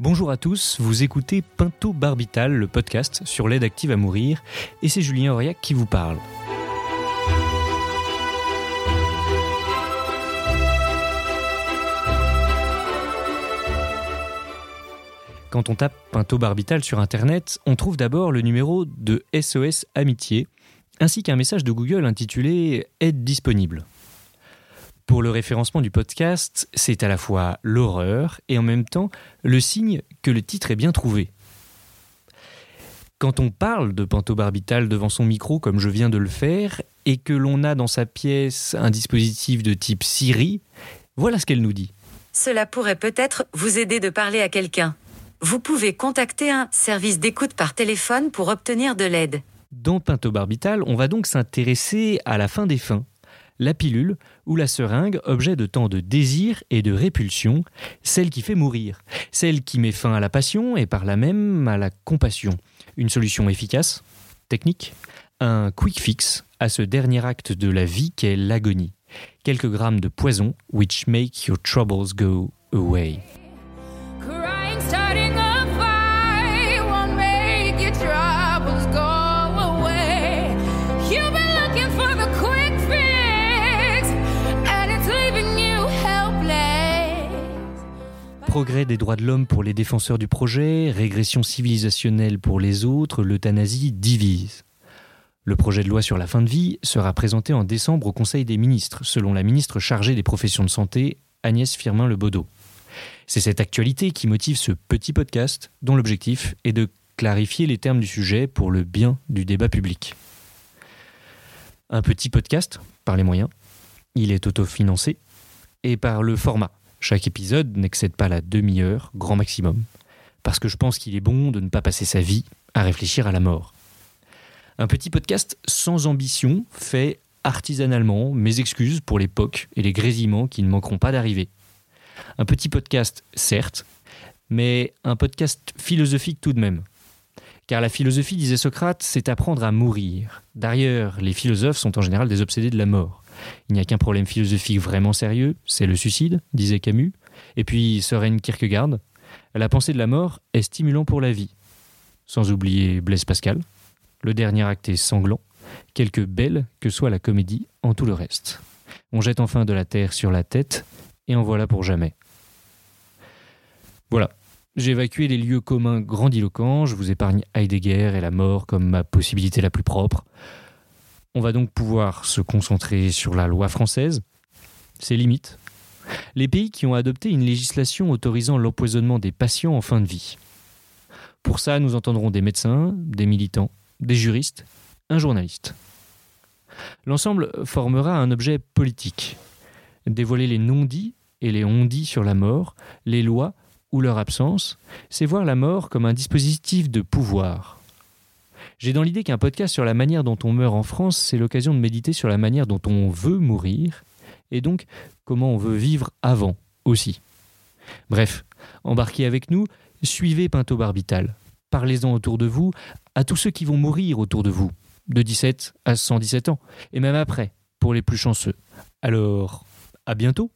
Bonjour à tous, vous écoutez Pinto Barbital, le podcast sur l'aide active à mourir, et c'est Julien Auriac qui vous parle. Quand on tape Pinto Barbital sur Internet, on trouve d'abord le numéro de SOS Amitié, ainsi qu'un message de Google intitulé Aide disponible. Pour le référencement du podcast, c'est à la fois l'horreur et en même temps le signe que le titre est bien trouvé. Quand on parle de pentobarbital devant son micro comme je viens de le faire et que l'on a dans sa pièce un dispositif de type Siri, voilà ce qu'elle nous dit. Cela pourrait peut-être vous aider de parler à quelqu'un. Vous pouvez contacter un service d'écoute par téléphone pour obtenir de l'aide. Dans Pentobarbital, on va donc s'intéresser à la fin des fins, la pilule ou la seringue, objet de tant de désir et de répulsion, celle qui fait mourir, celle qui met fin à la passion et par là même à la compassion. Une solution efficace, technique, un quick fix à ce dernier acte de la vie qu'est l'agonie. Quelques grammes de poison which make your troubles go away. Progrès des droits de l'homme pour les défenseurs du projet, régression civilisationnelle pour les autres, l'euthanasie divise. Le projet de loi sur la fin de vie sera présenté en décembre au Conseil des ministres, selon la ministre chargée des professions de santé, Agnès Firmin-Lebaudot. C'est cette actualité qui motive ce petit podcast, dont l'objectif est de clarifier les termes du sujet pour le bien du débat public. Un petit podcast, par les moyens, il est autofinancé, et par le format. Chaque épisode n'excède pas la demi-heure, grand maximum, parce que je pense qu'il est bon de ne pas passer sa vie à réfléchir à la mort. Un petit podcast sans ambition, fait artisanalement, mes excuses pour l'époque et les grésillements qui ne manqueront pas d'arriver. Un petit podcast, certes, mais un podcast philosophique tout de même. Car la philosophie, disait Socrate, c'est apprendre à mourir. D'ailleurs, les philosophes sont en général des obsédés de la mort. Il n'y a qu'un problème philosophique vraiment sérieux, c'est le suicide, disait Camus. Et puis Soren Kierkegaard, la pensée de la mort est stimulant pour la vie. Sans oublier Blaise Pascal, le dernier acte est sanglant, quelque belle que soit la comédie en tout le reste. On jette enfin de la terre sur la tête, et en voilà pour jamais. Voilà, j'ai évacué les lieux communs grandiloquents, je vous épargne Heidegger et la mort comme ma possibilité la plus propre. On va donc pouvoir se concentrer sur la loi française, ses limites, les pays qui ont adopté une législation autorisant l'empoisonnement des patients en fin de vie. Pour ça, nous entendrons des médecins, des militants, des juristes, un journaliste. L'ensemble formera un objet politique. Dévoiler les non-dits et les on-dits sur la mort, les lois ou leur absence, c'est voir la mort comme un dispositif de pouvoir, j'ai dans l'idée qu'un podcast sur la manière dont on meurt en France, c'est l'occasion de méditer sur la manière dont on veut mourir, et donc comment on veut vivre avant aussi. Bref, embarquez avec nous, suivez Pinto Barbital. Parlez-en autour de vous, à tous ceux qui vont mourir autour de vous, de 17 à 117 ans, et même après, pour les plus chanceux. Alors, à bientôt